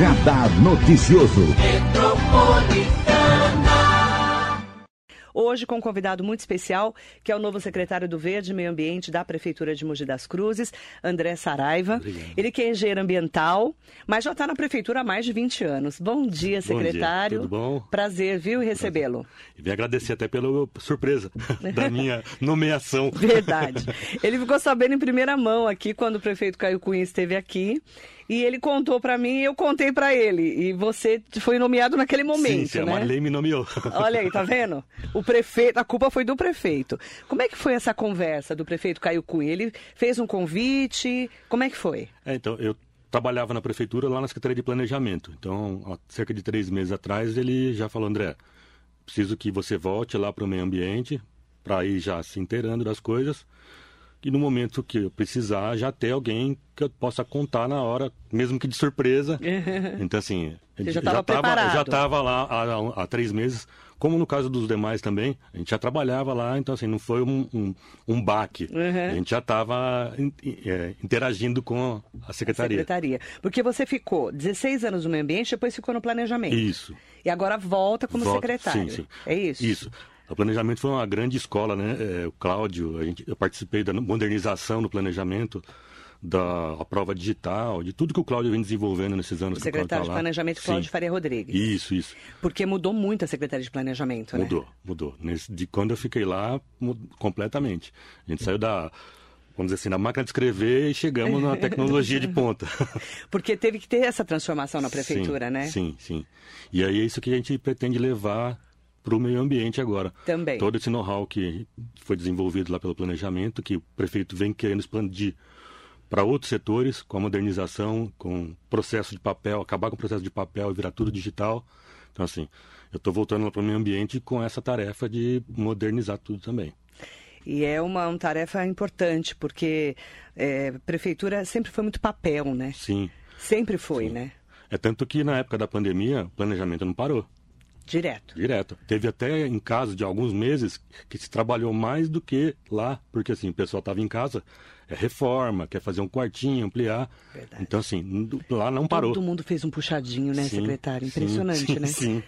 Radar Noticioso. Hoje com um convidado muito especial, que é o novo secretário do Verde e Meio Ambiente da Prefeitura de Mogi das Cruzes, André Saraiva. Obrigado. Ele que é engenheiro ambiental, mas já está na Prefeitura há mais de 20 anos. Bom dia, secretário. Bom dia, tudo bom? Prazer, viu, recebê-lo. E vim agradecer até pela surpresa da minha nomeação. Verdade. Ele ficou sabendo em primeira mão aqui quando o prefeito Caio Cunha esteve aqui. E ele contou para mim e eu contei para ele. E você foi nomeado naquele momento, Sim, sim, a né? Marley me nomeou. Olha aí, tá vendo? O prefeito, a culpa foi do prefeito. Como é que foi essa conversa do prefeito Caio Cunha? Ele fez um convite? Como é que foi? É, então, eu trabalhava na prefeitura lá na Secretaria de Planejamento. Então, há cerca de três meses atrás, ele já falou, André, preciso que você volte lá para o meio ambiente, para ir já se inteirando das coisas. E no momento que eu precisar, já ter alguém que eu possa contar na hora, mesmo que de surpresa. Então, assim, Você já estava lá há, há, três meses, como no caso dos demais também, a gente já trabalhava lá, então assim, não foi um, um, um baque. Uhum. A gente já estava é, interagindo com a secretaria. Secretaria. Porque você ficou 16 anos no meio ambiente, depois ficou no planejamento. Isso. E agora volta como Volta, secretário. Sim, sim. É isso? Isso. O planejamento foi uma grande escola, né? É, o Cláudio, a gente, eu participei da modernização do planejamento, da a prova digital, de tudo que o Cláudio vem desenvolvendo nesses anos O o Cláudio secretário tá de. Planejamento, Cláudio Sim. Faria Rodrigues. Isso, isso. Porque mudou muito a Secretaria de Planejamento, né? Mudou, mudou. De quando eu fiquei lá, mudou completamente. A gente saiu da, vamos dizer assim, da máquina de escrever e chegamos na tecnologia de ponta. Porque teve que ter essa transformação na prefeitura, sim, né? Sim, sim. E aí é isso que a gente pretende levar para o meio ambiente agora. Também. Todo esse know-how que foi desenvolvido lá pelo planejamento, que o prefeito vem querendo expandir para outros setores, com a modernização, com processo de papel, acabar com o processo de papel e virar tudo digital. Então, assim, eu estou voltando lá para o meio ambiente com essa tarefa de modernizar tudo também. E é uma, uma tarefa importante, porque é, prefeitura sempre foi muito papel, né? Sim. Sempre foi, Sim. né? É tanto que na época da pandemia, o planejamento não parou. Direto. Direto. Teve até em casos de alguns meses que se trabalhou mais do que lá, porque assim, o pessoal estava em casa, é reforma, quer fazer um quartinho, ampliar. Verdade. Então, assim, lá não parou. Todo mundo fez um puxadinho, né, Sim, secretário? sim, Impressionante, sim, né? Sim,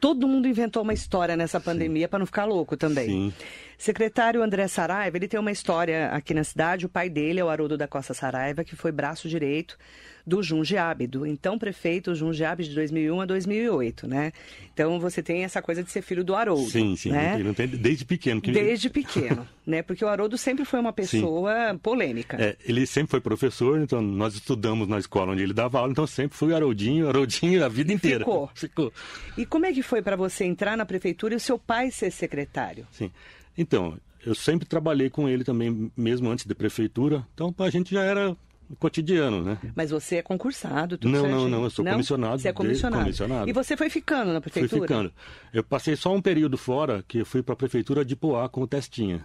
Todo mundo inventou uma história nessa pandemia para não ficar louco também. sim. Secretário André Saraiva, ele tem uma história aqui na cidade. O pai dele é o Haroldo da Costa Saraiva, que foi braço direito do Jundiabe, do então prefeito Jundiabe de 2001 a 2008, né? Então você tem essa coisa de ser filho do Haroldo. Sim, sim. Né? Ele não tem, desde pequeno. Que Desde pequeno, né? Porque o Haroldo sempre foi uma pessoa polêmica. É, ele sempre foi professor, então nós estudamos na escola onde ele dava aula, então sempre fui Haroldinho, Haroldinho a vida inteira. Ficou. Ficou. E como é que foi para você entrar na prefeitura e o seu pai ser secretário? Sim. Então, eu sempre trabalhei com ele também, mesmo antes da prefeitura, então a gente já era cotidiano, né? Mas você é concursado, tudo Não, não, certinho. não, eu sou comissionado Você é comissionado. comissionado. E você foi ficando na Fui prefeitura? ficando. Eu passei só um período fora, que eu fui para a prefeitura de Poá com o Testinha.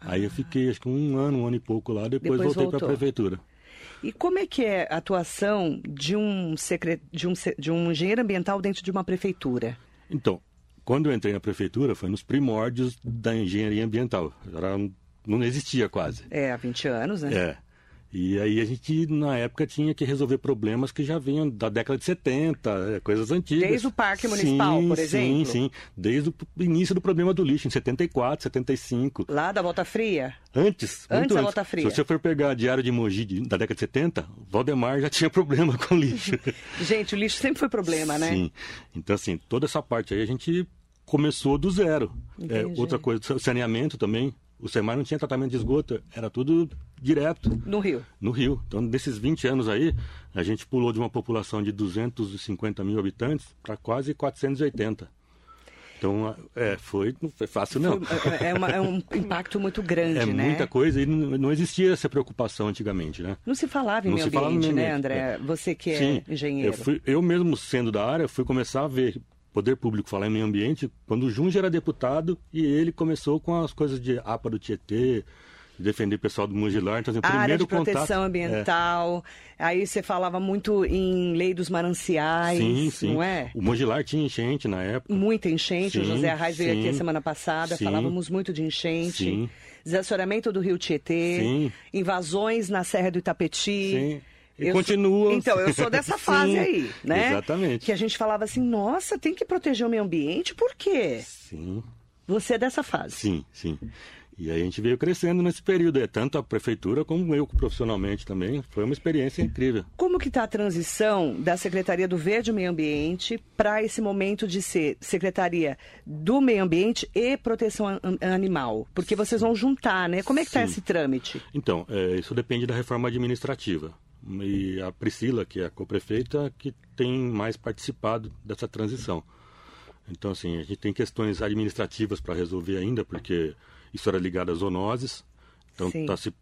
Aí eu fiquei acho que um ano, um ano e pouco lá, depois, Depois voltei para a prefeitura. E como é que é a atuação de um, secre... de, um, de um engenheiro ambiental dentro de uma prefeitura? Então, quando eu entrei na prefeitura, foi nos primórdios da engenharia ambiental. Era, não existia quase. É, há 20 anos, né? É. E aí a gente, na época, tinha que resolver problemas que já vinham da década de 70, é, coisas antigas. Desde o Parque Municipal, sim, por exemplo? Sim, sim. Desde o início do problema do lixo, em 74, 75. Lá da Volta Fria? Antes, Antes da Volta Fria. Se você for pegar Diário de Mogi da década de 70, Valdemar já tinha problema com lixo. Gente, o lixo sempre foi problema, né? Sim. Então, assim, toda essa parte aí a gente começou do zero. É, outra coisa, saneamento também. O SEMAR não tinha tratamento de esgoto, era tudo direto No Rio. no Rio. Então, nesses 20 anos aí, a gente pulou de uma população de 250 mil habitantes para quase 480. Então, é, foi, não foi fácil não. É, é uma- é um impacto muito grande, É né? muita coisa e não, não existia essa preocupação antigamente, né? Não se falava em Não meio falava ambiente, meio né, André? é. Você que é Sim, engenheiro. Eu, fui, eu mesmo sendo da área, fui começar a ver poder público falar em meio ambiente quando o Junge era deputado e ele começou com as coisas de APA do Tietê, defender o pessoal do Mugilar. Então, assim, o área primeiro de proteção contato, é, ambiental. Aí você falava muito em lei dos mananciais, sim, sim. não é? O Mugilar tinha enchente na época. Muita enchente. o Sim, José Arraes veio aqui a semana passada, falávamos muito de enchente. Sim. Desassoreamento do rio Tietê. Sim. Invasões na Serra do Itapetí. Sim. E Eu continua. sou- Então, eu sou dessa fase Sim, aí, né? Exatamente. Que a gente falava assim, nossa, tem que proteger o meio ambiente, por quê? Sim, Você é dessa fase. sim, sim. E aí a gente veio crescendo nesse período, é, tanto a prefeitura como eu profissionalmente também. Foi uma experiência incrível. Como que está a transição da Secretaria do Verde e Meio Ambiente para esse momento de ser Secretaria do Meio Ambiente e Proteção An- Animal? Porque vocês vão juntar, né? Como é que está esse trâmite? Então, é, isso depende da reforma administrativa. E a Priscila, que é a co-prefeita, que tem mais participado dessa transição. Então, assim, a gente tem questões administrativas para resolver ainda, porque isso era ligado às zoonoses. Então, está se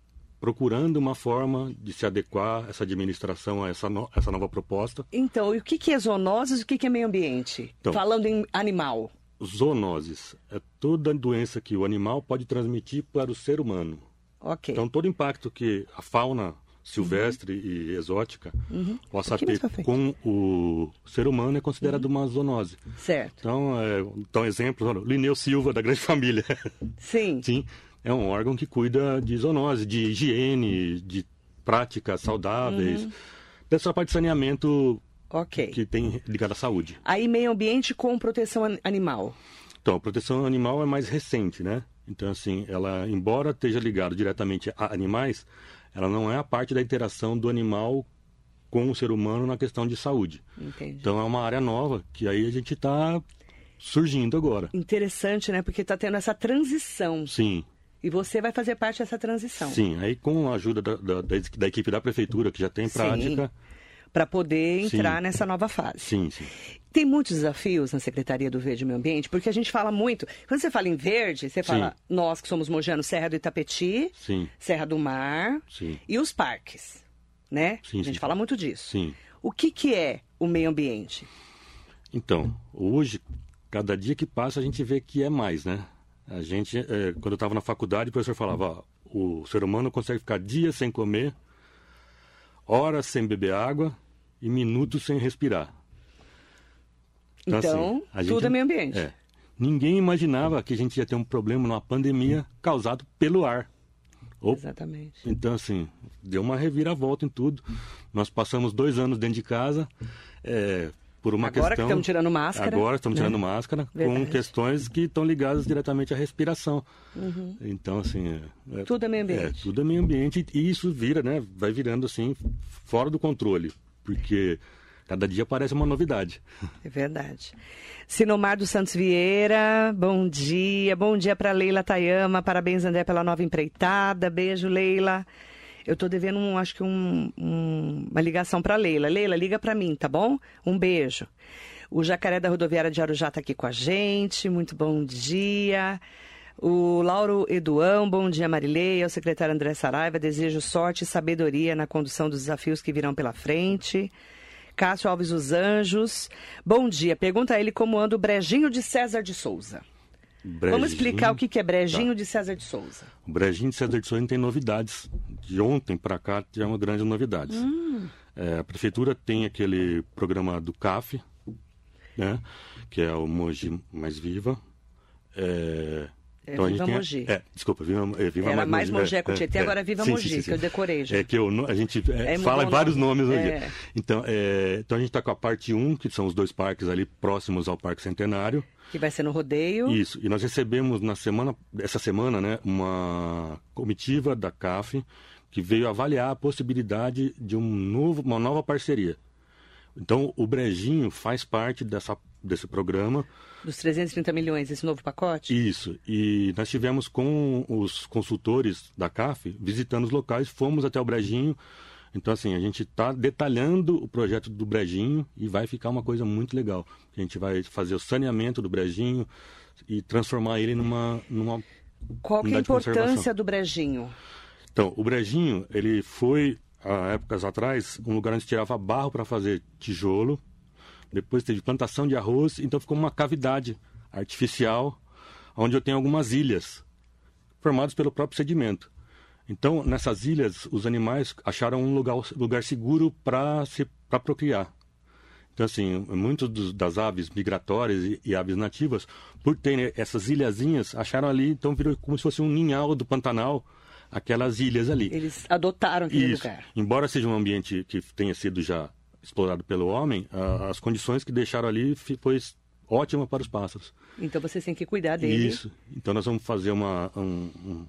procurando uma forma de se adequar essa administração a essa, no- essa nova proposta. Então, e o que, que é zoonoses e o que, que é meio ambiente? Então. Falando em animal. Zoonoses é toda doença que o animal pode transmitir para o ser humano. Ok. Então, todo impacto que a fauna silvestre e exótica Um ter pra frente. com o ser humano é considerado uma zoonose. certo. Então, é, então exemplo, o Lineu Silva, da grande família. Sim. Sim, é um órgão que cuida de zoonose, de higiene, de práticas saudáveis, Uhum. dessa parte de saneamento Ok. que tem ligado à saúde. Aí, meio ambiente com proteção an- animal. Então, a proteção animal é mais recente, né? Então, assim, ela, embora esteja ligada diretamente a animais, ela não é a parte da interação do animal com o ser humano na questão de saúde. Entendi. Então, é uma área nova que aí a gente está surgindo agora. Interessante, né? Porque está tendo essa transição. Sim, E você vai fazer parte dessa transição. sim. Aí, com a ajuda da, da, da- equipe da prefeitura, que já tem Sim. Para poder Sim. entrar nessa nova fase. sim, sim. Tem muitos desafios na Secretaria do Verde e Meio Ambiente, porque a gente fala muito. Quando você fala em verde, você fala nós que somos mojanos, Serra do Itapetí, Sim, Serra do Mar sim, e os parques, né? Sim, a gente sim. fala muito disso. sim. O que, que é o meio ambiente? Então, hoje, cada dia que passa, a gente vê que é mais, né? A gente, é, quando eu estava na faculdade, o professor falava, ó, o ser humano consegue ficar dias sem comer, horas sem beber água e minutos sem respirar. Então, assim, a tudo gente- é meio ambiente. É. Ninguém imaginava que a gente ia ter um problema numa pandemia causado pelo ar. Ou Exatamente. então, assim, deu uma reviravolta em tudo. Nós passamos dois anos dentro de casa, é, por uma Agora que questão... estamos tirando máscara, Agora estamos né? tirando máscara, Verdade. com questões que estão ligadas diretamente à respiração. Então, assim... É, é- Tudo é meio É, ambiente. tudo é meio ambiente e isso vira, né? Vai virando, assim, fora do controle. Porque cada dia aparece uma novidade. É verdade. Sinomar dos Santos Vieira, bom dia. Bom dia para Leila Tayama. Parabéns, André, pela nova empreitada. Beijo, Leila. Eu tô devendo, um, acho que um- um- uma ligação para Leila. Leila, liga para mim, tá bom? Um beijo. O Jacaré da Rodoviária de Arujá está aqui com a gente. Muito bom dia. O Lauro Eduão, bom dia, Marileia. O secretário André Saraiva, desejo sorte e sabedoria na condução dos desafios que virão pela frente. Cássio Alves dos Anjos. Bom dia. Pergunta a ele como anda o Brejinho de César de Souza. Vamos Brejinho- explicar o que é Brejinho de César de Souza. O Brejinho de César de Souza tem novidades. De ontem para cá já é uma grande novidades. Hum. É, a prefeitura tem aquele programa do CAF, né? Que é o Mogi Mais Viva. É, É gente Viva Mogi. É, desculpa, Viva, é, Viva Era mais Mogi é, Eco Tietê, agora é Viva Sim, Mogi, sim, sim, que eu decorei já. É que eu, a gente é, É, fala vários nome. nomes. É. Então, é, então a gente está com a parte 1, que são os dois parques ali próximos ao Parque Centenário. Que vai ser no rodeio. Isso, e nós recebemos na semana, essa semana, né, uma comitiva da CAF que veio avaliar a possibilidade de um novo, uma nova parceria. Então, o Brejinho faz parte dessa, desse programa. Dos 330 milhões, esse novo pacote? Isso, e nós tivemos com os consultores da CAF visitando os locais, fomos até o Brejinho. Então, assim, a gente está detalhando o projeto do Brejinho e vai ficar uma coisa muito legal. A gente vai fazer o saneamento do Brejinho e transformar ele numa, numa Qual que é a importância do Brejinho? Então, o Brejinho, ele foi, há épocas atrás, um lugar onde tirava barro para fazer tijolo. Depois teve plantação de arroz, então ficou uma cavidade artificial, onde eu tenho algumas ilhas, formadas pelo próprio sedimento. Então, nessas ilhas, os animais acharam um lugar, lugar seguro para se para procriar. Então, assim, muitas dos- das aves migratórias e, e aves nativas, por terem essas ilhazinhas, acharam ali, então virou como se fosse um ninhal do Pantanal, aquelas ilhas ali. Eles adotaram aquele Isso. lugar. Embora seja um ambiente que tenha sido já explorado pelo homem, a- as condições que deixaram ali foi ótima para os pássaros. Então vocês têm que cuidar dele. Isso. Então nós vamos fazer uma, um- um-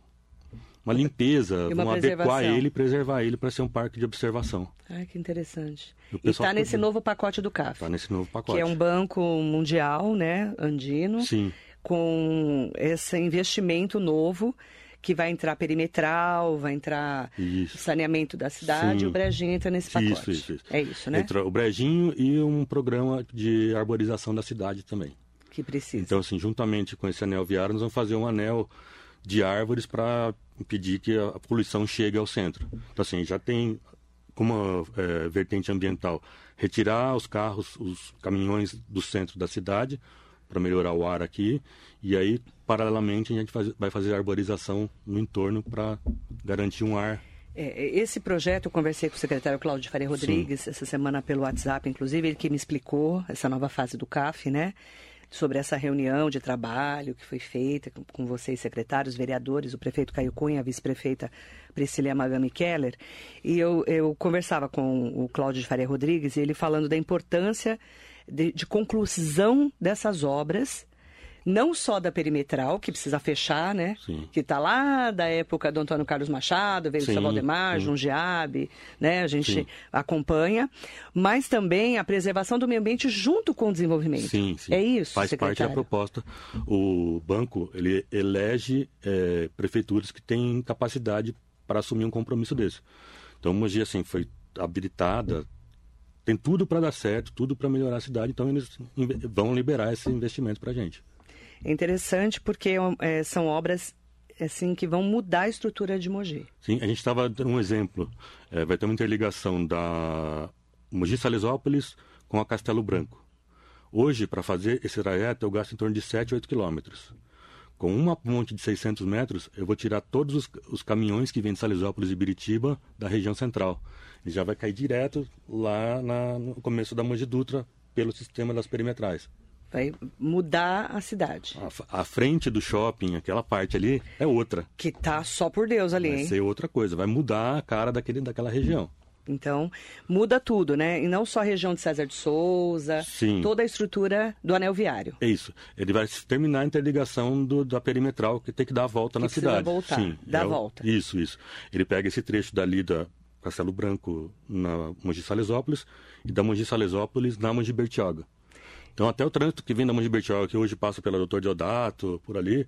uma limpeza, E uma vamos adequar ele e preservar ele para ser um parque de observação. Ai, que interessante. E está nesse novo pacote do CAF, Está nesse novo pacote. que é um banco mundial, né, andino, Sim. com esse investimento novo que vai entrar perimetral, vai entrar Isso. saneamento da cidade Sim. o Brejinho entra nesse pacote. Isso, isso, isso. É isso, né? Entra o brejinho e um programa de arborização da cidade também. Que precisa. Então, assim, juntamente com esse anel viário, nós vamos fazer um anel de árvores para impedir que a poluição chegue ao centro. Então, assim, já tem como é, vertente ambiental retirar os carros, os caminhões do centro da cidade para melhorar o ar aqui e aí paralelamente a gente faz- vai fazer arborização no entorno para garantir um ar É, esse projeto, eu conversei com o secretário Cláudio Faria Rodrigues essa semana pelo WhatsApp, inclusive, ele que me explicou essa nova fase do CAF, né? Sobre essa reunião de trabalho que foi feita com, vocês, secretários, vereadores, o prefeito Caio Cunha, a vice-prefeita Priscila Magami Keller. E eu, eu conversava com o Cláudio de Faria Rodrigues, e ele falando da importância de, de conclusão dessas obras, não só da perimetral, que precisa fechar, né? Sim. Que está lá da época do Antônio Carlos Machado, veio o Sim, seu Valdemar, Giabe, né? A gente Sim. acompanha, mas também a preservação do meio ambiente junto com o desenvolvimento. Sim, sim. É isso, Faz parte da secretário? proposta. O banco ele elege eh, prefeituras que têm capacidade para assumir um compromisso desse. Então, Mogi assim foi habilitada, tem tudo para dar certo, tudo para melhorar a cidade. Então, eles vão liberar esse investimento para a gente. É interessante porque é, são obras assim que vão mudar a estrutura de Mogi. Sim, a gente estava dando um exemplo. Eh, vai ter uma interligação da Mogi Salesópolis com a Castelo Branco. Hoje, para fazer esse trajeto, eu gasto em torno de 7, 8 quilômetros. Com uma ponte de 600 metros, eu vou tirar todos os, os caminhões que vêm de Salesópolis e Biritiba da região central. E já vai cair direto lá na- no começo da Mogi Dutra pelo sistema das perimetrais. Vai mudar a cidade. A, a frente do shopping, aquela parte ali, é outra. Que tá só por Deus ali, Vai hein? ser outra coisa, vai mudar a cara daquele, daquela região. Então, muda tudo, né? E não só a região de César de Souza, Sim. toda a estrutura do anel viário. É isso. Ele vai terminar a interligação do- da perimetral, que tem que dar a volta na precisa cidade. voltar, Sim, dar é a volta. Isso, isso. Ele pega esse trecho dali da Castelo Branco na Mogi Salesópolis e da Mogi Salesópolis na Mogi Bertioga. Então até o trânsito que vem da Bertioga, que hoje passa pela Doutor Deodato, por ali,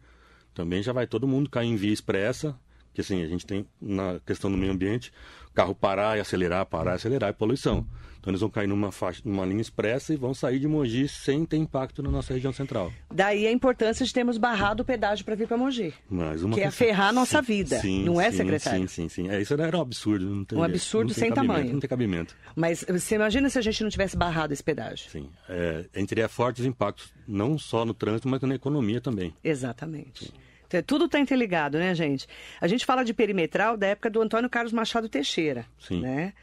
também já vai todo mundo cair em via expressa, que assim, a gente tem na questão do meio ambiente, carro parar e acelerar, parar e acelerar, é poluição. Então eles vão cair numa, faixa, numa linha expressa e vão sair de Mogi sem ter impacto na nossa região central. Daí a importância de termos barrado o pedágio para vir para Mogi. Mais uma Que é questão. ferrar a nossa Sim, vida, sim, não é, sim, secretário? Sim, sim, sim. É, isso era um absurdo. Não tem Um absurdo sem tamanho. Não tem cabimento. Mas você imagina se a gente não tivesse barrado esse pedágio? Sim. É, teria fortes impactos, não só no trânsito, mas na economia também. Exatamente. Então, tudo está interligado, né, gente? A gente fala de perimetral da época do Antônio Carlos Machado Teixeira, Sim. né?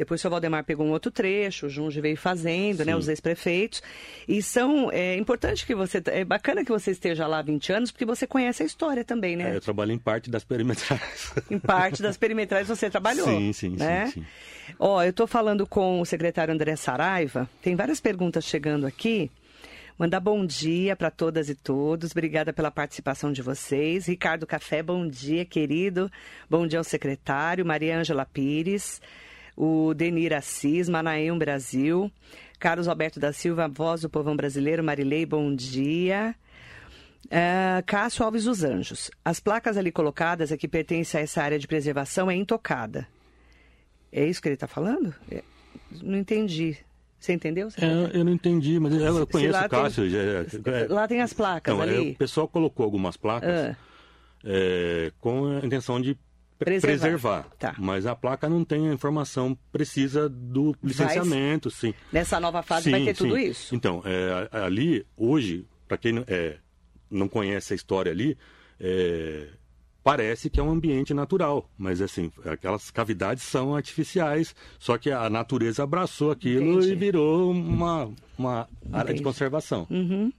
Depois o seu Valdemar pegou um outro trecho, o Junge veio fazendo, né? Sim. Os ex-prefeitos. E são. É importante que você. É bacana que você esteja lá há 20 anos, porque você conhece a história também, né? É, eu trabalho em parte das perimetrais. Em parte das perimetrais você trabalhou. Sim, sim, né? sim, sim. Ó, eu estou falando com o secretário André Saraiva. Tem várias perguntas chegando aqui. Mandar bom dia para todas e todos. Obrigada pela participação de vocês. Ricardo Café, bom dia, querido. Bom dia ao secretário. Maria Ângela Pires. O Denir Assis, Manaém Brasil. Carlos Alberto da Silva, voz do povão brasileiro. Marilei, bom dia. Ah, Cássio Alves dos Anjos. As placas ali colocadas, a que pertencem a essa área de preservação, é intocada. É isso que ele está falando? É, Não entendi. Você entendeu? secretário? É, eu não entendi, mas eu, conheço o Cássio. já- é- Lá tem as placas Então, é, ali. o pessoal colocou algumas placas Ah. é, com a intenção de pre- Preservar. preservar. Tá. Mas a placa não tem a informação precisa do licenciamento, sim. Nessa nova fase vai ter tudo sim. isso. Então, é, ali, hoje, para quem não- é, não conhece a história ali, é, parece que é um ambiente natural, mas assim, aquelas cavidades são artificiais, só que a natureza abraçou aquilo Entendi. e virou uma, uma área de conservação. Uhum.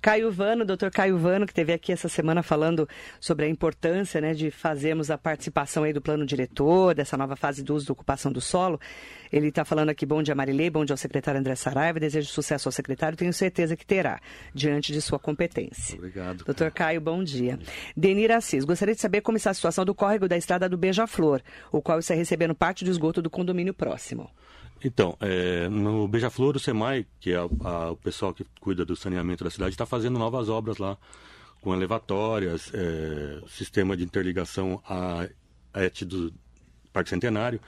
Caio Vano, doutor Caio Vano, que esteve aqui essa semana falando sobre a importância né, de fazermos a participação aí do plano diretor, dessa nova fase do uso da ocupação do solo. Ele está falando aqui, bom dia Marilei, bom dia ao secretário André Saraiva, desejo sucesso ao secretário, tenho certeza que terá, diante de sua competência. Obrigado. Doutor Caio, bom dia. Denir Assis, gostaria de saber como está a situação do córrego da estrada do Beija-Flor, o qual está recebendo parte do esgoto do condomínio próximo. Então, é, no Beija-Flor, o SEMAI, que é a, a, o pessoal que cuida do saneamento da cidade, está fazendo novas obras lá, com elevatórias, é, sistema de interligação à ET do Parque Centenário.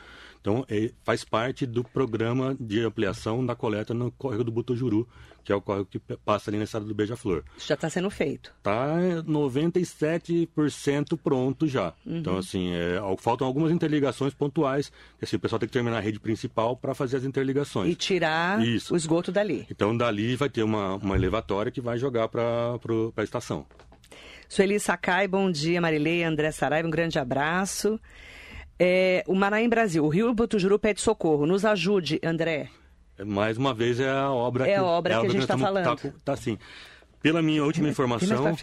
Então, é, faz parte do programa de ampliação da coleta no córrego do Butujuru, que é o córrego que passa ali na estrada do Beija-Flor. Isso já está sendo feito? Está 97% pronto já. Uhum. Então, assim, é, faltam algumas interligações pontuais, assim, o pessoal tem que terminar a rede principal para fazer as interligações. E tirar Isso. o esgoto dali. Então, dali vai ter uma, uma elevatória que vai jogar para a estação. Sueli Sakai, bom dia. Marilei, André Saraiva, um grande abraço. É, o Manaim Brasil, o Rio Butujuru pede socorro. Nos ajude, André. Mais uma vez é a obra é que, a obra é a que a gente está falando. Tá, tá assim. Pela minha última informação,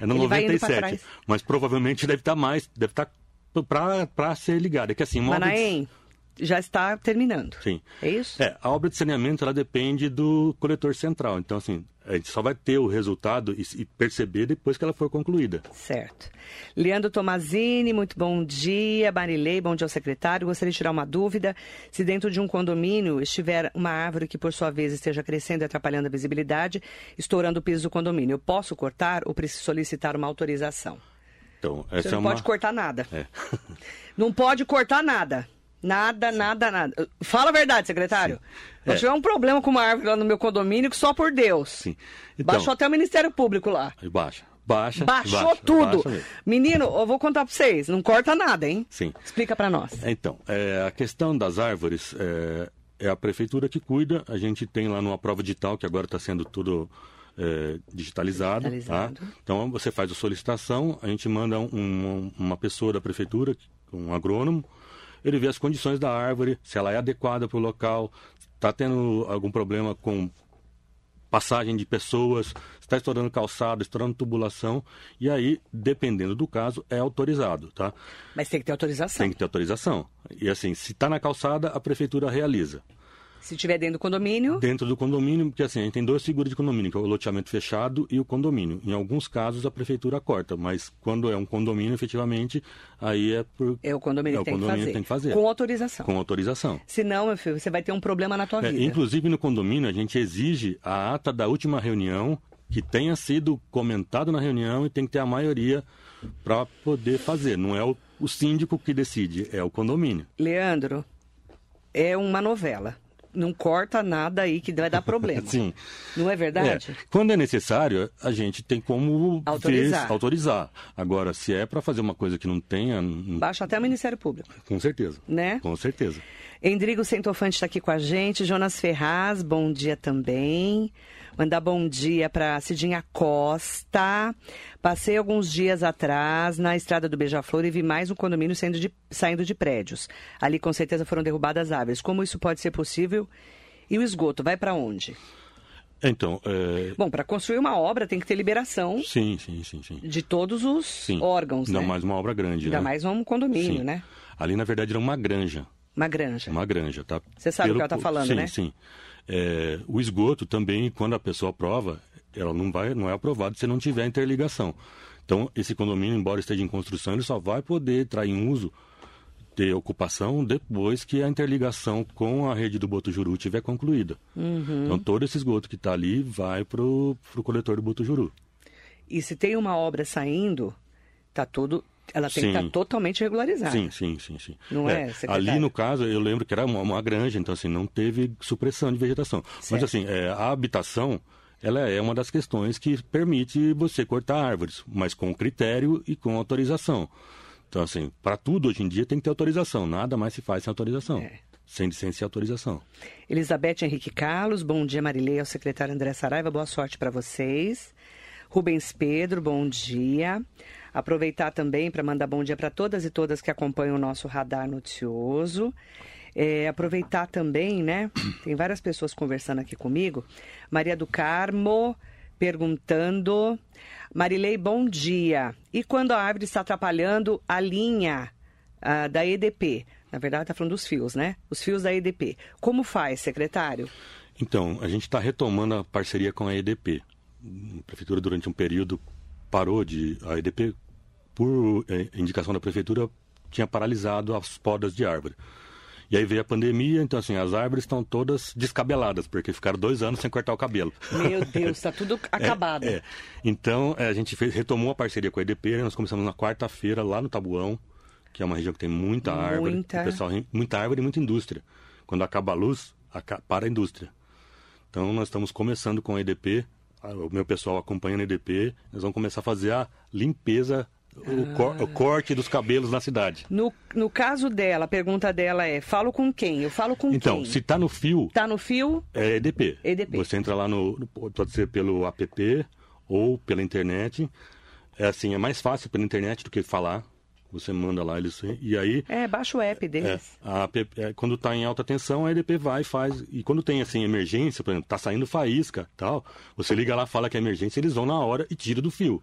é no Ele 97. Mas provavelmente deve estar tá mais, deve estar tá para ser ligado. É que assim, Manaim, de... já está terminando. Sim. É isso? É, a obra de saneamento ela depende do coletor central. Então, assim, a gente só vai ter o resultado e, perceber depois que ela for concluída. Certo. Leandro Tomazini, muito bom dia. Marilei, bom dia ao secretário. Gostaria de tirar uma dúvida. Se dentro de um condomínio estiver uma árvore que, por sua vez, esteja crescendo e atrapalhando a visibilidade, estourando o piso do condomínio, eu posso cortar ou preciso solicitar uma autorização? Então, essa Você não é uma... pode cortar nada. É. não pode cortar nada. Nada, Sim. nada, nada. Fala a verdade, secretário. Se é. tiver um problema com uma árvore lá no meu condomínio, só por Deus. Sim. Então, Baixou até o Ministério Público lá. Baixa. Baixa. Baixou baixa, tudo. Baixa Menino, eu vou contar para vocês. Não corta nada, hein? Sim. Explica para nós. Então, é, a questão das árvores é, é, a prefeitura que cuida. A gente tem lá numa prova digital, que agora está sendo tudo é, digitalizado. Tá? digitalizado. Tá? Então, você faz a solicitação, a gente manda um, uma pessoa da prefeitura, um agrônomo, ele vê as condições da árvore, se ela é adequada para o local, está tendo algum problema com passagem de pessoas, está estourando calçada, estourando tubulação, e aí, dependendo do caso, é autorizado, tá? Mas tem que ter autorização. Tem que ter autorização. E assim, se está na calçada, a prefeitura realiza. Se tiver dentro do condomínio? Dentro do condomínio, porque assim, a gente tem dois seguros de condomínio, que é o loteamento fechado e o condomínio. Em alguns casos a prefeitura corta, mas quando é um condomínio, efetivamente, aí é por... É o condomínio, é que, o tem condomínio que tem que fazer. Com autorização. Com autorização. Senão, meu filho, você vai ter um problema na tua é, vida. Inclusive no condomínio, a gente exige a ata da última reunião que tenha sido comentado na reunião e tem que ter a maioria para poder fazer. Não é o, o síndico que decide, é o condomínio. Leandro, é uma novela não corta nada aí que vai dar problema. Sim. Não é verdade? É. Quando é necessário, a gente tem como autorizar. Autorizar. Agora, se é para fazer uma coisa que não tenha. Baixa até o Ministério Público. Com certeza. Né? Com certeza. Endrigo Centofante está aqui com a gente. Jonas Ferraz, bom dia também. Mandar bom dia para Cidinha Costa. Passei alguns dias atrás na estrada do Beija-Flor e vi mais um condomínio saindo de, saindo de prédios. Ali com certeza foram derrubadas árvores. Como isso pode ser possível? E o esgoto vai para onde? Então, é... Bom, para construir uma obra tem que ter liberação. Sim, sim, sim, sim. De todos os sim. órgãos, Ainda né? mais uma obra grande, Ainda né? mais um condomínio, sim. né? Ali, na verdade, era uma granja. Uma granja. Uma granja, tá? Você sabe Pelo... o que ela está falando, sim, né? Sim, sim. É, o esgoto também, quando a pessoa aprova, ela não vai, não é aprovado se não tiver interligação. Então, esse condomínio, embora esteja em construção, ele só vai poder entrar em uso, ter ocupação, depois que a interligação com a rede do Botujuru estiver concluída. Uhum. Então, todo esse esgoto que está ali vai para o coletor do Botujuru. E se tem uma obra saindo, está tudo ela tem sim. que estar totalmente regularizada. Sim, sim, sim, sim. Não é, é Ali, no caso, eu lembro que era uma, uma, granja, então assim, não teve supressão de vegetação. Certo. Mas assim, é, a habitação, ela é uma das questões que permite você cortar árvores, mas com critério e com autorização. Então, assim, para tudo hoje em dia tem que ter autorização, nada mais se faz sem autorização. É. Sem licença e autorização. Elizabeth Henrique Carlos, bom dia, Marilei, ao secretário André Saraiva, boa sorte para vocês. Rubens Pedro, bom dia. Aproveitar também para mandar bom dia para todas e todas que acompanham o nosso radar noticioso. É, aproveitar também, né? Tem várias pessoas conversando aqui comigo. Maria do Carmo perguntando. Marilei, bom dia. E quando a árvore está atrapalhando a linha uh, da EDP? Na verdade, está falando dos fios, né? Os fios da EDP. Como faz, secretário? Então, a gente está retomando a parceria com a EDP. A prefeitura, durante um período, parou de. A EDP, por eh, indicação da prefeitura, tinha paralisado as podas de árvore. E aí veio a pandemia, então assim, as árvores estão todas descabeladas, porque ficaram dois anos sem cortar o cabelo. Meu Deus, está tudo acabado. É, é. Então, é, a gente fez, retomou a parceria com a EDP, né? nós começamos na quarta-feira lá no Tabuão, que é uma região que tem muita árvore, muita, pessoal, muita árvore e muita indústria. Quando acaba a luz, para a indústria. Então, nós estamos começando com a EDP, o meu pessoal acompanhando a EDP, nós vamos começar a fazer a limpeza o, cor, o, corte dos cabelos na cidade. No, no caso dela, a pergunta dela é: falo com quem? Eu falo com então, quem? Então, se está no fio. Está no fio? É EDP. EDP. Você entra lá no. Pode ser pelo app ou pela internet. É assim, é mais fácil pela internet do que falar. Você manda lá eles e aí. É, baixa o app deles. É, a, é, quando está em alta tensão, a EDP vai e faz. E quando tem assim emergência, por exemplo, tá saindo faísca, tal, você liga lá, fala que é emergência, eles vão na hora e tira do fio.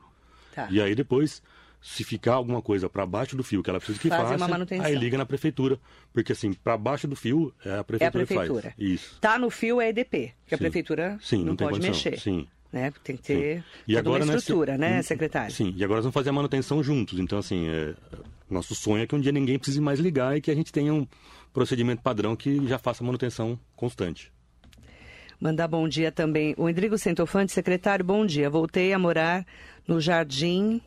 Tá. E aí depois se ficar alguma coisa para baixo do fio que ela precisa que faça, aí liga na prefeitura. Porque assim, para baixo do fio é a prefeitura, é a prefeitura. que faz. Isso. Tá no fio é EDP, que Sim. a prefeitura Sim, não, não pode condição. mexer. Sim. Né? Tem que ter e agora, uma estrutura, né, secretário? Sim, e agora nós vamos fazer a manutenção juntos. Então, assim, é... nosso sonho é que um dia ninguém precise mais ligar e que a gente tenha um procedimento padrão que já faça manutenção constante. Mandar bom dia também. O Endrigo Centofante, secretário, bom dia. Voltei a morar no Jardim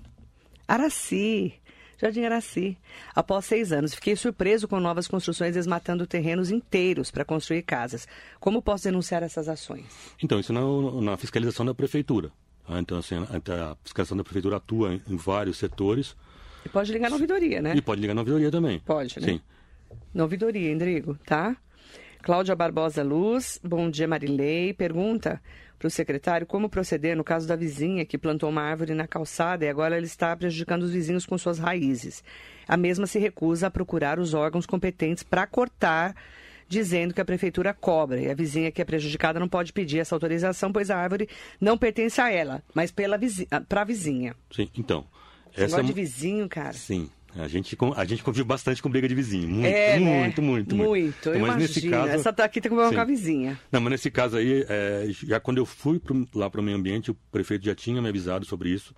Araci. Jardim Araci. Após seis anos, fiquei surpreso com novas construções desmatando terrenos inteiros para construir casas. Como posso denunciar essas ações? Então, isso na, na fiscalização da prefeitura. Ah, então, assim, a fiscalização da prefeitura atua em, vários setores. E pode ligar na ouvidoria, né? E pode ligar na ouvidoria também. Pode, né? Sim. Na ouvidoria, Endrigo, tá? Cláudia Barbosa Luz, bom dia Marilei, pergunta para o secretário como proceder no caso da vizinha que plantou uma árvore na calçada e agora ele está prejudicando os vizinhos com suas raízes. A mesma se recusa a procurar os órgãos competentes para cortar, dizendo que a prefeitura cobra e a vizinha que é prejudicada não pode pedir essa autorização, pois a árvore não pertence a ela, mas para a vizinha. Sim, então. Esse é... de vizinho, cara. Sim. A gente, a gente convive bastante com briga de vizinho. Muito, é, muito, né? muito, muito, muito. Então, mas nesse caso. Essa tá aqui tem que com a vizinha. Não, mas nesse caso aí, é, já quando eu fui pro, lá para o meio ambiente, o prefeito já tinha me avisado sobre isso,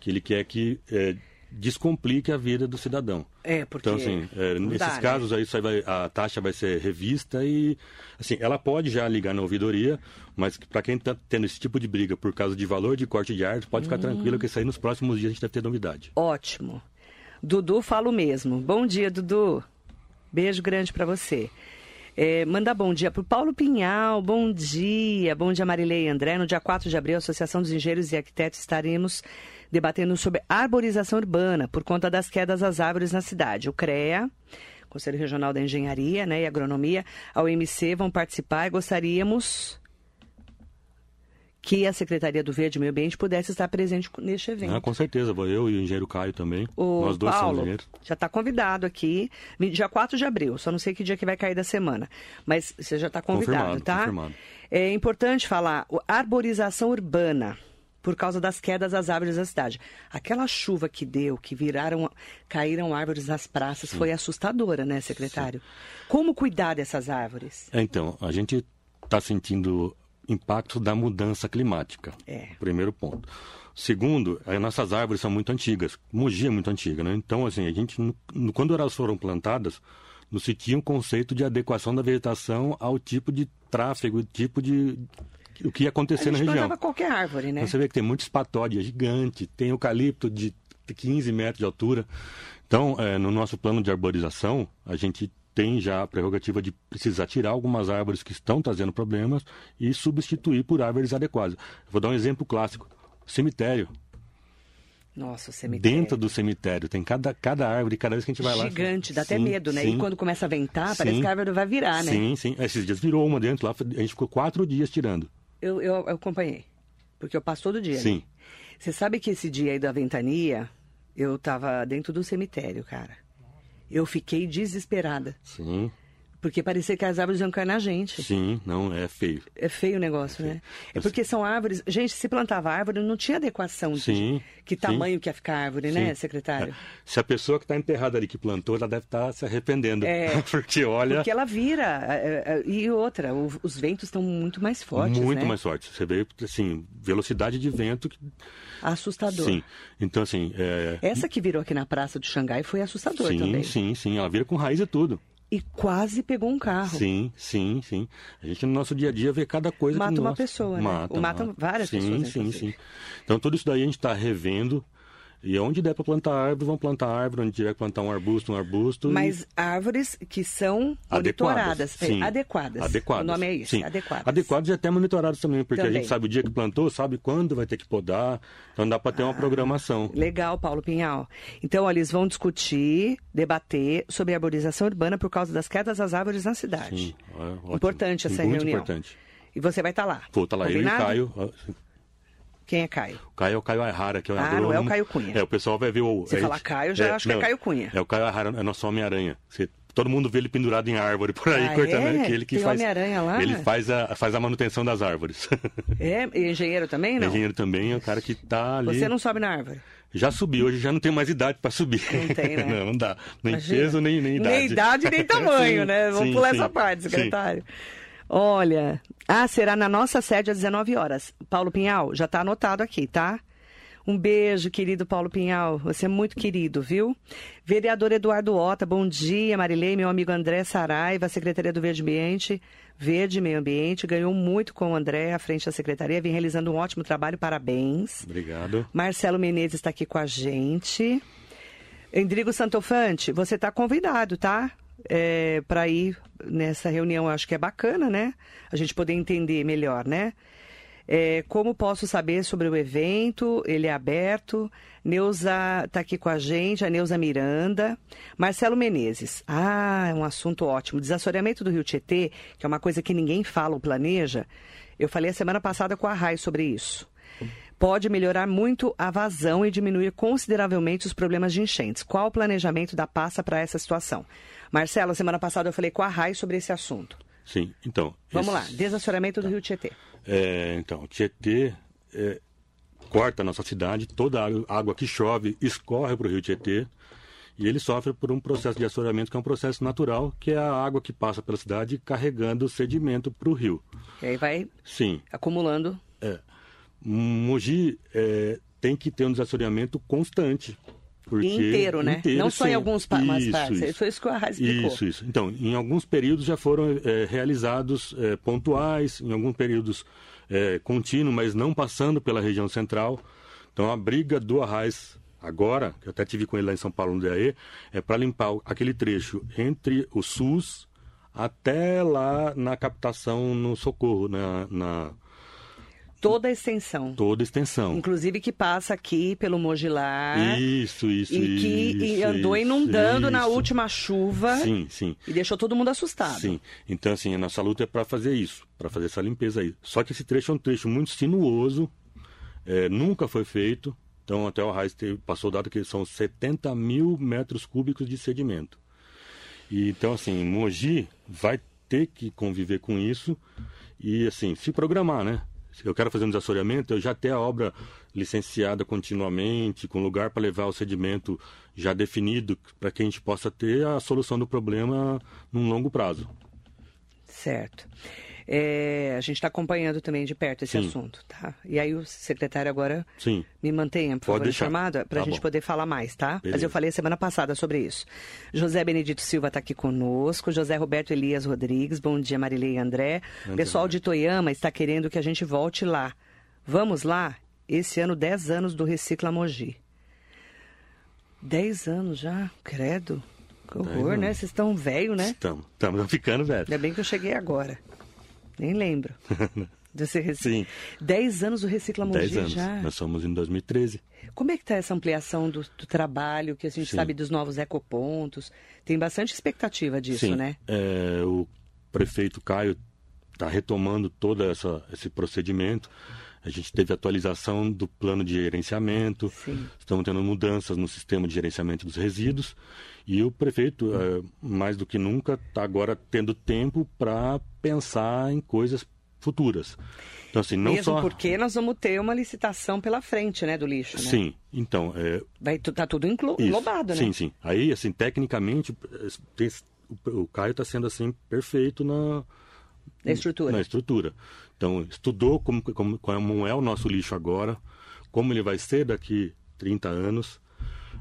que ele quer que é, descomplique a vida do cidadão. É, porque. Então, assim, é, nesses dá, né? casos né? aí, aí vai, a taxa vai ser revista e, assim, ela pode já ligar na ouvidoria, mas para quem está tendo esse tipo de briga por causa de valor de corte de árvore, pode ficar hum. tranquilo que isso aí nos próximos dias a gente deve ter novidade. Ótimo. Dudu, falo mesmo. Bom dia, Dudu. Beijo grande para você. É, manda bom dia para o Paulo Pinhal, bom dia. Bom dia, Marilei e André. No dia 4 de abril, a Associação dos Engenheiros e Arquitetos estaremos debatendo sobre arborização urbana por conta das quedas das árvores na cidade. O CREA, Conselho Regional da Engenharia né, e Agronomia, a OMC vão participar e gostaríamos que a Secretaria do Verde e Meio Ambiente pudesse estar presente neste evento. Ah, com certeza, vou eu e o engenheiro Caio também. O Nós dois Paulo somos engenheiros. Já está convidado aqui, dia 4 de abril, só não sei que dia que vai cair da semana. Mas você já está convidado, confirmado, tá? Confirmado. É importante falar, arborização urbana por causa das quedas das árvores da cidade. Aquela chuva que deu, que viraram, caíram árvores nas praças, Sim. foi assustadora, né, secretário? Sim. Como cuidar dessas árvores? É, então, a gente está sentindo impacto da mudança climática. É. Primeiro ponto. Segundo, as nossas árvores são muito antigas. Mogi é muito antiga, né? Então, assim, a gente, quando elas foram plantadas, não se tinha um conceito de adequação da vegetação ao tipo de tráfego, tipo de o que ia acontecer na região. qualquer árvore, né? Você vê que tem muito espatódia gigante, tem eucalipto de 15 metros de altura. Então, é, no nosso plano de arborização, a gente tem já a prerrogativa de precisar tirar algumas árvores que estão trazendo problemas e substituir por árvores adequadas. Vou dar um exemplo clássico: cemitério. Nossa, o cemitério. Dentro do cemitério tem cada, cada árvore, cada vez que a gente vai Gigante, lá. Gigante, dá sim, até medo, né? Sim. E quando começa a ventar, sim. parece que a árvore vai virar, né? Sim, sim. Esses dias virou uma dentro lá, a gente ficou quatro dias tirando. Eu, eu, eu acompanhei, porque eu passo todo dia. Sim. Né? Você sabe que esse dia aí da ventania, Eu estava dentro do cemitério, cara. Eu fiquei desesperada. Sim. Porque parecia que as árvores iam cair na gente. Sim, não, é feio. É feio o negócio, é né? É porque são árvores. Gente, se plantava árvore, não tinha adequação de sim, que tamanho sim. que ia ficar a árvore, né, sim. né, secretário? É. Se a pessoa que está enterrada ali que plantou, ela deve estar tá se arrependendo. É. porque olha. Porque ela vira. É, e outra, os ventos estão muito mais fortes. Muito né? mais fortes. Você vê, assim, velocidade de vento. Que... Assustador. Sim. Então, assim. É... Essa que virou aqui na praça de Xangai foi assustador sim, também. Sim, sim, Ela vira com raiz e tudo e quase pegou um carro. Sim, sim, sim. A gente no nosso dia a dia vê cada coisa mata que uma nós... pessoa, né? mata, mata, mata várias sim, pessoas. Sim, sim, sim. Então tudo isso daí a gente está revendo. E onde der para plantar árvore, vão plantar árvore. Onde tiver que plantar um arbusto, um arbusto. Mas e... árvores que são adequadas, monitoradas. Sim. É, adequadas. Adequadas. O nome é isso, sim. adequadas. Adequadas e até monitoradas também, porque também. a gente sabe o dia que plantou, sabe quando vai ter que podar. Então dá para ter ah, uma programação. Legal, Paulo Pinhal. Então, olha, eles vão discutir, debater sobre a arborização urbana por causa das quedas das árvores na cidade. Sim, é, importante essa Muito reunião. importante. E você vai estar tá lá? Vou estar tá lá, Combinado? eu e Caio. Quem é Caio? O Caio é o Caio Arrara, que é o Ah, agrônomo. não é o Caio Cunha. É, o pessoal vai ver o... Se falar Caio, já acho que é Caio Cunha. É o Caio Arrara, é nosso Homem-Aranha. Você, todo mundo vê ele pendurado em árvore por aí, ah, cortando. É? Que ele que Tem faz, Homem-Aranha lá? Ele faz a, faz a manutenção das árvores. É? E engenheiro também, não? Engenheiro também é o cara que tá ali... Você não sobe na árvore? Já subi, hoje já não tem mais idade para subir. Não tem, né? não, não dá. Nem Imagina. peso, nem, nem idade. Nem idade, nem tamanho, sim, né? Vamos sim, pular sim, essa parte, sim. Olha, ah, será na nossa sede às 19 horas. Paulo Pinhal, já está anotado aqui, tá? Um beijo, querido Paulo Pinhal. Você é muito querido, viu? Vereador Eduardo Ota, bom dia. Marilei, meu amigo André Saraiva, Secretaria do Verde Ambiente, Verde Meio Ambiente, ganhou muito com o André à frente da Secretaria, vem realizando um ótimo trabalho, parabéns. Obrigado. Marcelo Menezes está aqui com a gente. Endrigo Santofante, você está convidado, tá? É, para ir nessa reunião, acho que é bacana, né? A gente poder entender melhor, né? É, como posso saber sobre o evento? Ele é aberto. Neuza está aqui com a gente, a Neuza Miranda. Marcelo Menezes. Ah, é um assunto ótimo. Desassoreamento do Rio Tietê, que é uma coisa que ninguém fala ou planeja. Eu falei a semana passada com a Rai sobre isso. Pode melhorar muito a vazão e diminuir consideravelmente os problemas de enchentes. Qual o planejamento da pasta para essa situação? Marcelo, semana passada eu falei com a Rai sobre esse assunto. Sim, então. Vamos lá, desassoreamento do Rio Tietê. É, então, o Tietê é, corta a nossa cidade, toda a água que chove escorre para o Rio Tietê e ele sofre por um processo de assoreamento que é um processo natural, que é a água que passa pela cidade carregando sedimento para o rio. E aí vai Sim. acumulando. É. Mogi é, tem que ter um desassoreamento constante. Porque inteiro, né? Inteiro, Não só em alguns pa- Isso, partes. isso. Foi isso que o Arraes explicou. Isso, isso. Então, em alguns períodos já foram é, realizados é, pontuais, em alguns períodos é, contínuos, mas não passando pela região central. Então, a briga do Arraes, agora, que eu até tive com ele lá em São Paulo no DAE, é para limpar aquele trecho entre o SUS até lá na captação no Socorro, na, na Toda a extensão. toda a extensão. Inclusive que passa aqui pelo Mogilar. Isso, isso, e que isso, andou isso, inundando na isso. última chuva Sim, sim. e deixou todo mundo assustado. Sim. Então, assim, a nossa luta é para fazer isso, para fazer essa limpeza aí. Só que esse trecho é um trecho muito sinuoso, é, nunca foi feito. Então, até o Raiz passou o dado que são 70 mil metros cúbicos de sedimento. E, então, assim, Mogi vai ter que conviver com isso e, assim, se programar, né? Eu quero fazer um desassoreamento, eu já ter a obra licenciada continuamente, com lugar para levar o sedimento já definido, para que a gente possa ter a solução do problema num longo prazo. Certo. É, a gente está acompanhando também de perto esse Sim. assunto, tá? E aí o secretário agora Sim. me mantenha, por Pode favor, deixar. informado, para a Tá gente bom. poder falar mais, tá? Mas Beleza. eu falei semana passada sobre isso. José Benedito Silva está aqui conosco, José Roberto Elias Rodrigues, bom dia Marilei e André. O pessoal de Toyama está querendo que a gente volte lá. Vamos lá? Esse ano, 10 anos do Recicla Mogi. 10 anos já, credo. Que horror, né? Vocês estão velho, né? Estamos, estamos ficando velho. Ainda bem que eu cheguei agora. Nem lembro. Desse rec... Sim. 10 anos do Recicla Mogi 10 anos. já. Nós somos em 2013. Como é que está essa ampliação do, do trabalho, que a gente Sim. sabe dos novos ecopontos? Tem bastante expectativa disso, Sim. né? É, o prefeito Caio está retomando todo essa, esse procedimento. A gente teve atualização do plano de gerenciamento, Sim. estamos tendo mudanças no sistema de gerenciamento dos resíduos e o prefeito, é, mais do que nunca, está agora tendo tempo para pensar em coisas futuras. Então, assim, não Mesmo só... porque nós vamos ter uma licitação pela frente, né, do lixo, né? Sim, então, é, Vai, tá tudo englobado, né? Sim, sim. Aí, assim, tecnicamente, eh, o Caio está sendo, assim, perfeito na... Na estrutura. Na estrutura. Então, estudou como, como, como é o nosso lixo agora, como ele vai ser daqui 30 anos,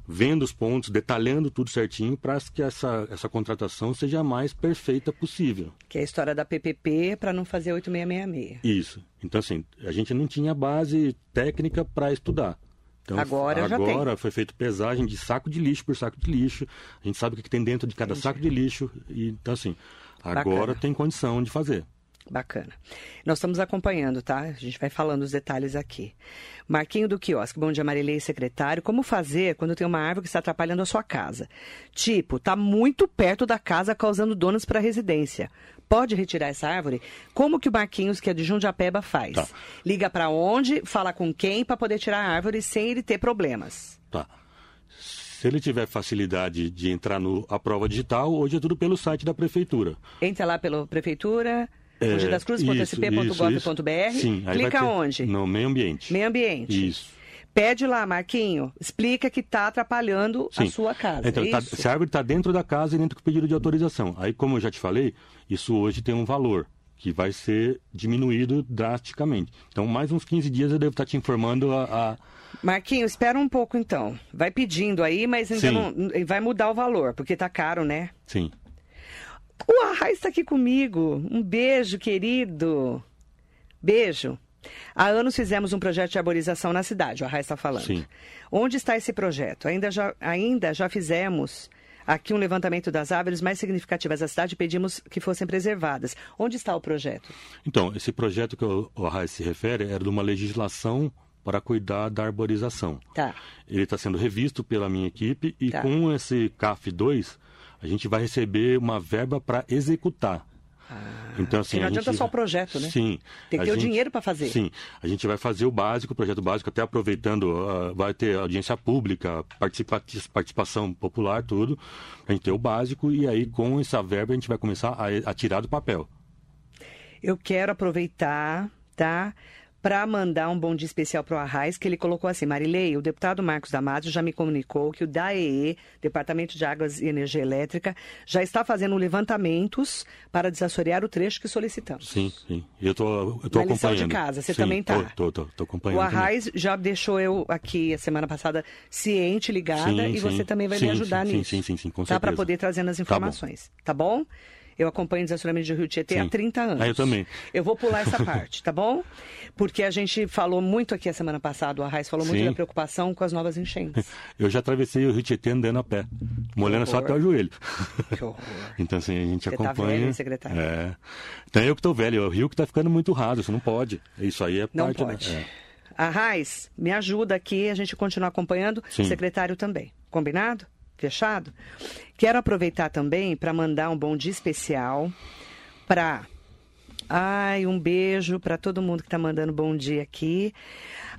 vendo os pontos, detalhando tudo certinho para que essa, essa contratação seja a mais perfeita possível. Que é a história da PPP para não fazer 8666. Isso. Então, assim, a gente não tinha base técnica para estudar. Então, Agora já agora foi feita pesagem de saco de lixo por saco de lixo. A gente sabe o que que tem dentro de cada Entendi. saco de lixo. E, então, assim, agora Bacana. tem condição de fazer. Bacana. Nós estamos acompanhando, tá? A gente vai falando os detalhes aqui. Marquinho do quiosque, bom dia, Marilei, secretário. Como fazer quando tem uma árvore que está atrapalhando a sua casa? Tipo, tá muito perto da casa causando donos para residência. Pode retirar essa árvore? Como que o Marquinhos, que é de Jundiapeba, faz? Tá. Liga para onde? Fala com quem para poder tirar a árvore sem ele ter problemas? Tá. Se ele tiver facilidade de entrar no a prova digital, hoje é tudo pelo site da prefeitura. Entra lá pela prefeitura, É, vai Clica onde? No meio ambiente. Meio ambiente. Isso. Pede lá, Marquinho, explica que está atrapalhando a Sim. sua casa. Então, é tá- se a árvore está dentro da casa e dentro do pedido de autorização. Aí, como eu já te falei, isso hoje tem um valor que vai ser diminuído drasticamente. Então, mais uns 15 dias eu devo estar te informando a. a- Marquinho, espera um pouco então. Vai pedindo aí, mas ainda Sim. não vai mudar o valor, porque tá caro, né? Sim. O Arraiz está aqui comigo. Um beijo, querido. Beijo. Há anos fizemos um projeto de arborização na cidade, o Arraiz está falando. Sim. Onde está esse projeto? Ainda já, ainda já fizemos aqui um levantamento das árvores mais significativas da cidade e pedimos que fossem preservadas. Onde está o projeto? Então, esse projeto que o o se refere era de uma legislação para cuidar da arborização. Tá. Ele está sendo revisto pela minha equipe e Tá. com esse CAF 2, a gente vai receber uma verba para executar. então, assim, não a adianta gente- só o projeto, né? Sim. Tem que ter o dinheiro pra fazer. Sim. A gente vai fazer o básico, o projeto básico, até aproveitando, ah, vai ter audiência pública, participa- participação popular, tudo. A gente ter o básico e aí com essa verba a gente vai começar a, a tirar do papel. Eu quero aproveitar, tá? Para mandar um bom dia especial para o Arraiz, que ele colocou assim: Marilei, o deputado Marcos Damasio já me comunicou que o DAEE, Departamento de Águas e Energia Elétrica, já está fazendo levantamentos para desassorear o trecho que solicitamos. Sim, sim. Eu tô, eu tô Na lição acompanhando. de casa, você Sim, também tá. Tô, tô acompanhando. O também. Arraiz já deixou eu aqui a semana passada ciente, ligada, Sim, e sim. você também vai me ajudar nisso. sim, sim, sim, com Tá? Para certeza. poder trazer as Tá bom. informações. Tá bom? Eu acompanho o desassoramento de Rio Tietê há Sim. 30 anos. Ah, eu também. Eu vou pular essa parte, tá bom? Porque a gente falou muito aqui a semana passada, o Arraiz falou muito Sim. da preocupação com as novas enchentes. Eu já atravessei o Rio Tietê andando a pé, molhando só até o joelho. Que horror. Então, assim, a gente Você tá acompanha. velho, hein, secretário? É. Então, eu que tô velho, é o rio que tá ficando muito raso, isso não pode. Isso aí é Não parte... pode. Né? Arraiz, me ajuda aqui, a gente continuar acompanhando, Sim. secretário também. Combinado? Fechado? Quero aproveitar também para mandar um bom dia especial para. Ai, um beijo para todo mundo que está mandando bom dia aqui.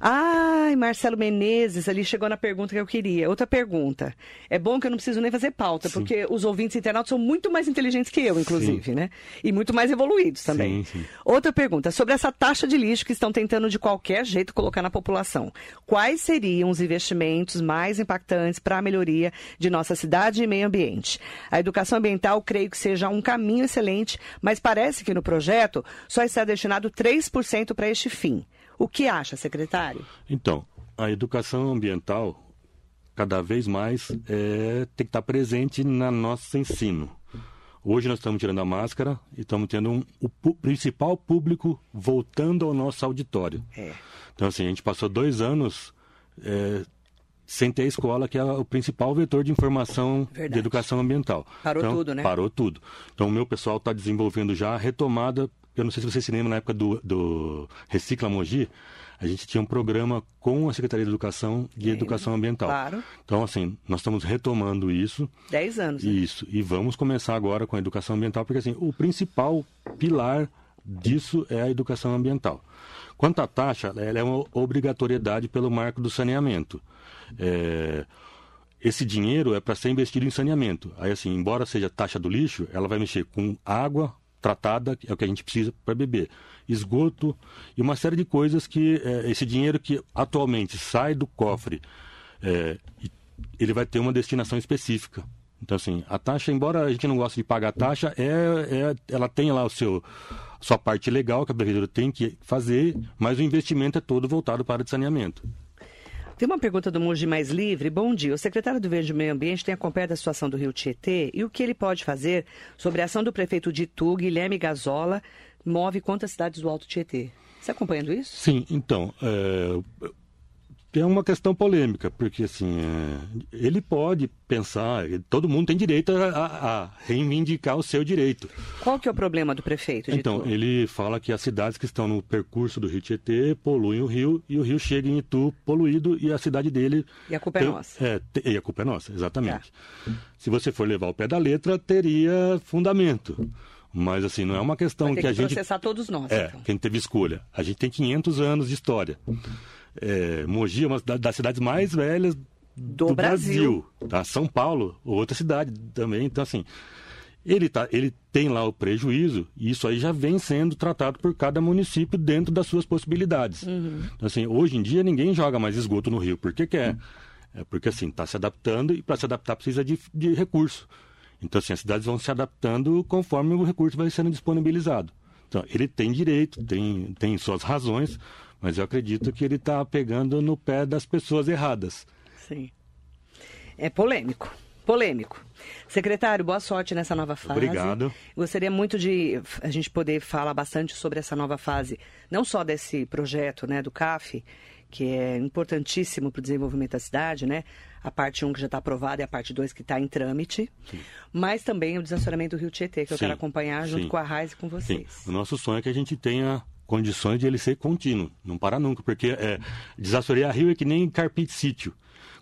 Ai, Marcelo Menezes, ali chegou na pergunta que eu queria. Outra pergunta. É bom que eu não preciso nem fazer pauta, porque os ouvintes internautas são muito mais inteligentes que eu, inclusive, né? E muito mais evoluídos também. Sim, sim. Outra pergunta, sobre essa taxa de lixo que estão tentando de qualquer jeito colocar na população. Quais seriam os investimentos mais impactantes para a melhoria de nossa cidade e meio ambiente? A educação ambiental creio que seja um caminho excelente, mas parece que no projeto só está destinado 3% para este fim. O que acha, secretário? Então, a educação ambiental, cada vez mais, é, tem que estar presente na nosso ensino. Hoje nós estamos tirando a máscara e estamos tendo um, o principal público voltando ao nosso auditório. É. Então, assim, a gente passou dois anos é, sem ter a escola, que é o principal vetor de informação Verdade. de educação ambiental. Parou Então, tudo, né? Parou tudo. Então, o meu pessoal está desenvolvendo já a retomada. Eu não sei se você se lembra, na época do, do Recicla Mogi, a gente tinha um programa com a Secretaria de Educação de. Educação Ambiental. Claro. Então, assim, nós estamos retomando isso. Dez anos. né? Isso. E vamos começar agora com a educação ambiental, porque assim, o principal pilar disso é a educação ambiental. Quanto à taxa, ela é uma obrigatoriedade pelo marco do saneamento. É, esse dinheiro é para ser investido em saneamento. Aí, assim, embora seja taxa do lixo, ela vai mexer com água tratada, é o que a gente precisa para beber, esgoto e uma série de coisas que é, esse dinheiro que atualmente sai do cofre, é, ele vai ter uma destinação específica. Então, assim, a taxa, embora a gente não goste de pagar a taxa, é, é, ela tem lá o seu sua parte legal que a prefeitura tem que fazer, mas o investimento é todo voltado para o saneamento. Tem uma pergunta do Mogi Mais Livre. Bom dia. O secretário do Verde Meio Ambiente tem acompanhado a situação do Rio Tietê e o que ele pode fazer sobre a ação do prefeito de Itu, Guilherme Gazola, move contra as cidades do Alto Tietê. Você acompanhando isso? Sim, então. É, é uma questão polêmica, porque assim, é, ele pode pensar, todo mundo tem direito a, a, reivindicar o seu direito. Qual que é o problema do prefeito? então, Itu? ele fala que as cidades que estão no percurso do Rio Tietê poluem o rio e o rio chega em Itu poluído e a cidade dele... E a culpa é tem, é nossa. É, e a culpa é nossa, exatamente. É. Se você for levar o pé da letra, teria fundamento. Mas assim, não é uma questão que, que a gente... processar todos nós, É, então. quem teve escolha. A gente tem 500 anos de história. É, Mogi é uma das cidades mais velhas do, do Brasil. Brasil. Tá? São Paulo, outra cidade também. Então, assim, ele, tá, ele tem lá o prejuízo e isso aí já vem sendo tratado por cada município dentro das suas possibilidades. Uhum. Então, assim, hoje em dia ninguém joga mais esgoto no rio porque quer. Uhum. É porque, assim, está se adaptando e para se adaptar precisa de, de recurso. Então, assim, as cidades vão se adaptando conforme o recurso vai sendo disponibilizado. Então, ele tem direito, tem, tem suas razões, mas eu acredito que ele está pegando no pé das pessoas erradas. Sim. É polêmico. Polêmico. Secretário, boa sorte nessa nova fase. Obrigado. Gostaria muito de a gente poder falar bastante sobre essa nova fase, não só desse projeto né, do CAF, que é importantíssimo para o desenvolvimento da cidade, né? A parte 1 que já está aprovada e a parte 2 que está em trâmite, Sim. mas também o desacionamento do Rio Tietê, que Sim. eu quero acompanhar junto Sim. com a Raiz e com vocês. O nosso sonho é que a gente tenha condições de ele ser contínuo, não para nunca, porque é, desassorear rio é que nem carpir sítio.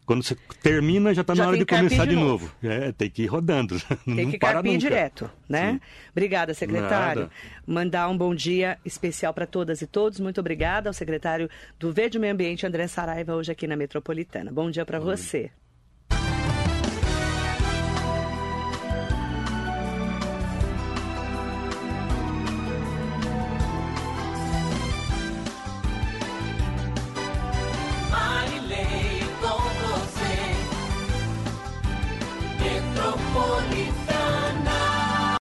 Quando você termina, já está na hora de começar de novo. novo. É, tem que ir rodando. Tem que carpir direto, né? Sim. Obrigada, secretário. Nada. Mandar um bom dia especial para todas e todos. Muito obrigada ao secretário do Verde Meio Ambiente, André Saraiva, hoje aqui na Metropolitana. Bom dia para você.